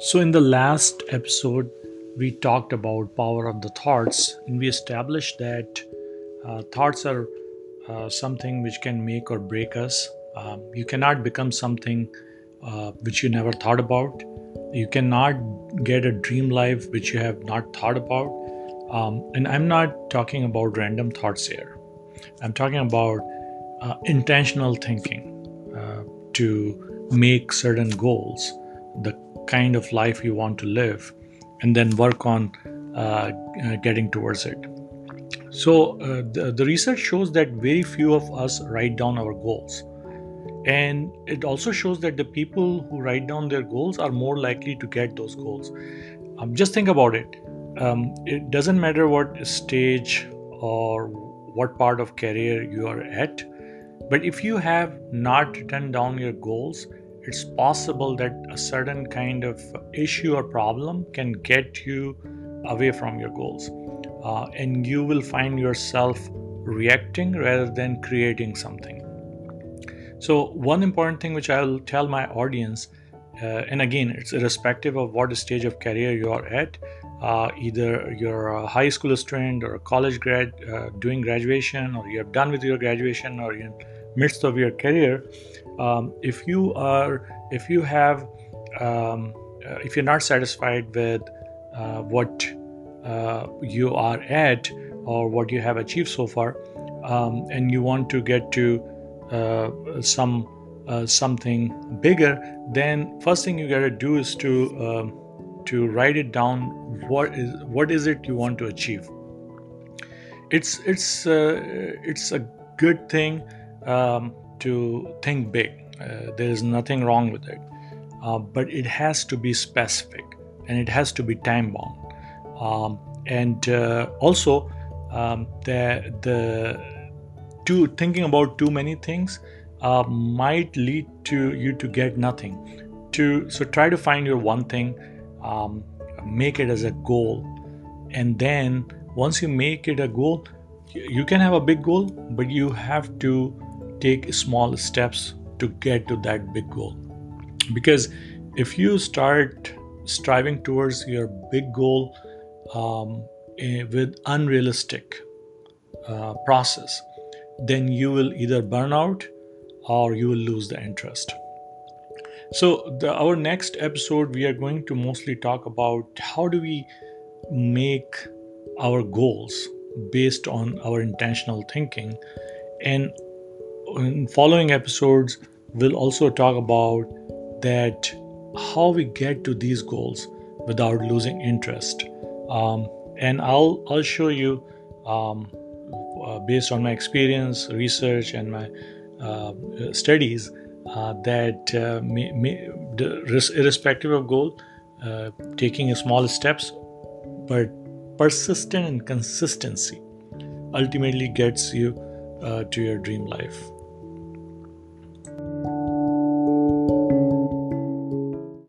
So, in the last episode, we talked about power of the thoughts, and we established that uh, thoughts are uh, something which can make or break us. Um, you cannot become something uh, which you never thought about. You cannot get a dream life which you have not thought about. Um, and I'm not talking about random thoughts here. I'm talking about uh, intentional thinking uh, to make certain goals, the kind of life you want to live and then work on uh, uh, getting towards it. So, uh, the, the research shows that very few of us write down our goals. And it also shows that the people who write down their goals are more likely to get those goals. Um, just think about it. Um, it doesn't matter what stage or what part of career you are at, but if you have not written down your goals, it's possible that a certain kind of issue or problem can get you away from your goals. Uh, and you will find yourself reacting rather than creating something. So, one important thing which I will tell my audience, uh, and again, it's irrespective of what stage of career you are at, uh, either you're a high school student or a college grad uh, doing graduation, or you're done with your graduation, or you're in midst of your career, um, if you are if you have um, uh, if you're not satisfied with uh, what uh, you are at or what you have achieved so far um, and you want to get to uh, some uh, something bigger then first thing you got to do is to um, to write it down what is what is it you want to achieve. It's it's uh, it's a good thing um, to think big. Uh, there is nothing wrong with it. Uh, but it has to be specific and it has to be time bound. Um, and uh, also, um, the, the too, thinking about too many things uh, might lead to you to get nothing. To so try to find your one thing, um, make it as a goal, and then once you make it a goal, you can have a big goal, but you have to take small steps to get to that big goal. Because if you start striving towards your big goal um, eh, with unrealistic uh, process, then you will either burn out or you will lose the interest. So, the, our next episode, we are going to mostly talk about how do we make our goals based on our intentional thinking and in following episodes we'll also talk about that how we get to these goals without losing interest. Um, and i'll i'll show you um, uh, based on my experience research and my uh, studies uh, that uh, may, may, irrespective of goal uh, taking small steps but persistent and consistency ultimately gets you uh, to your dream life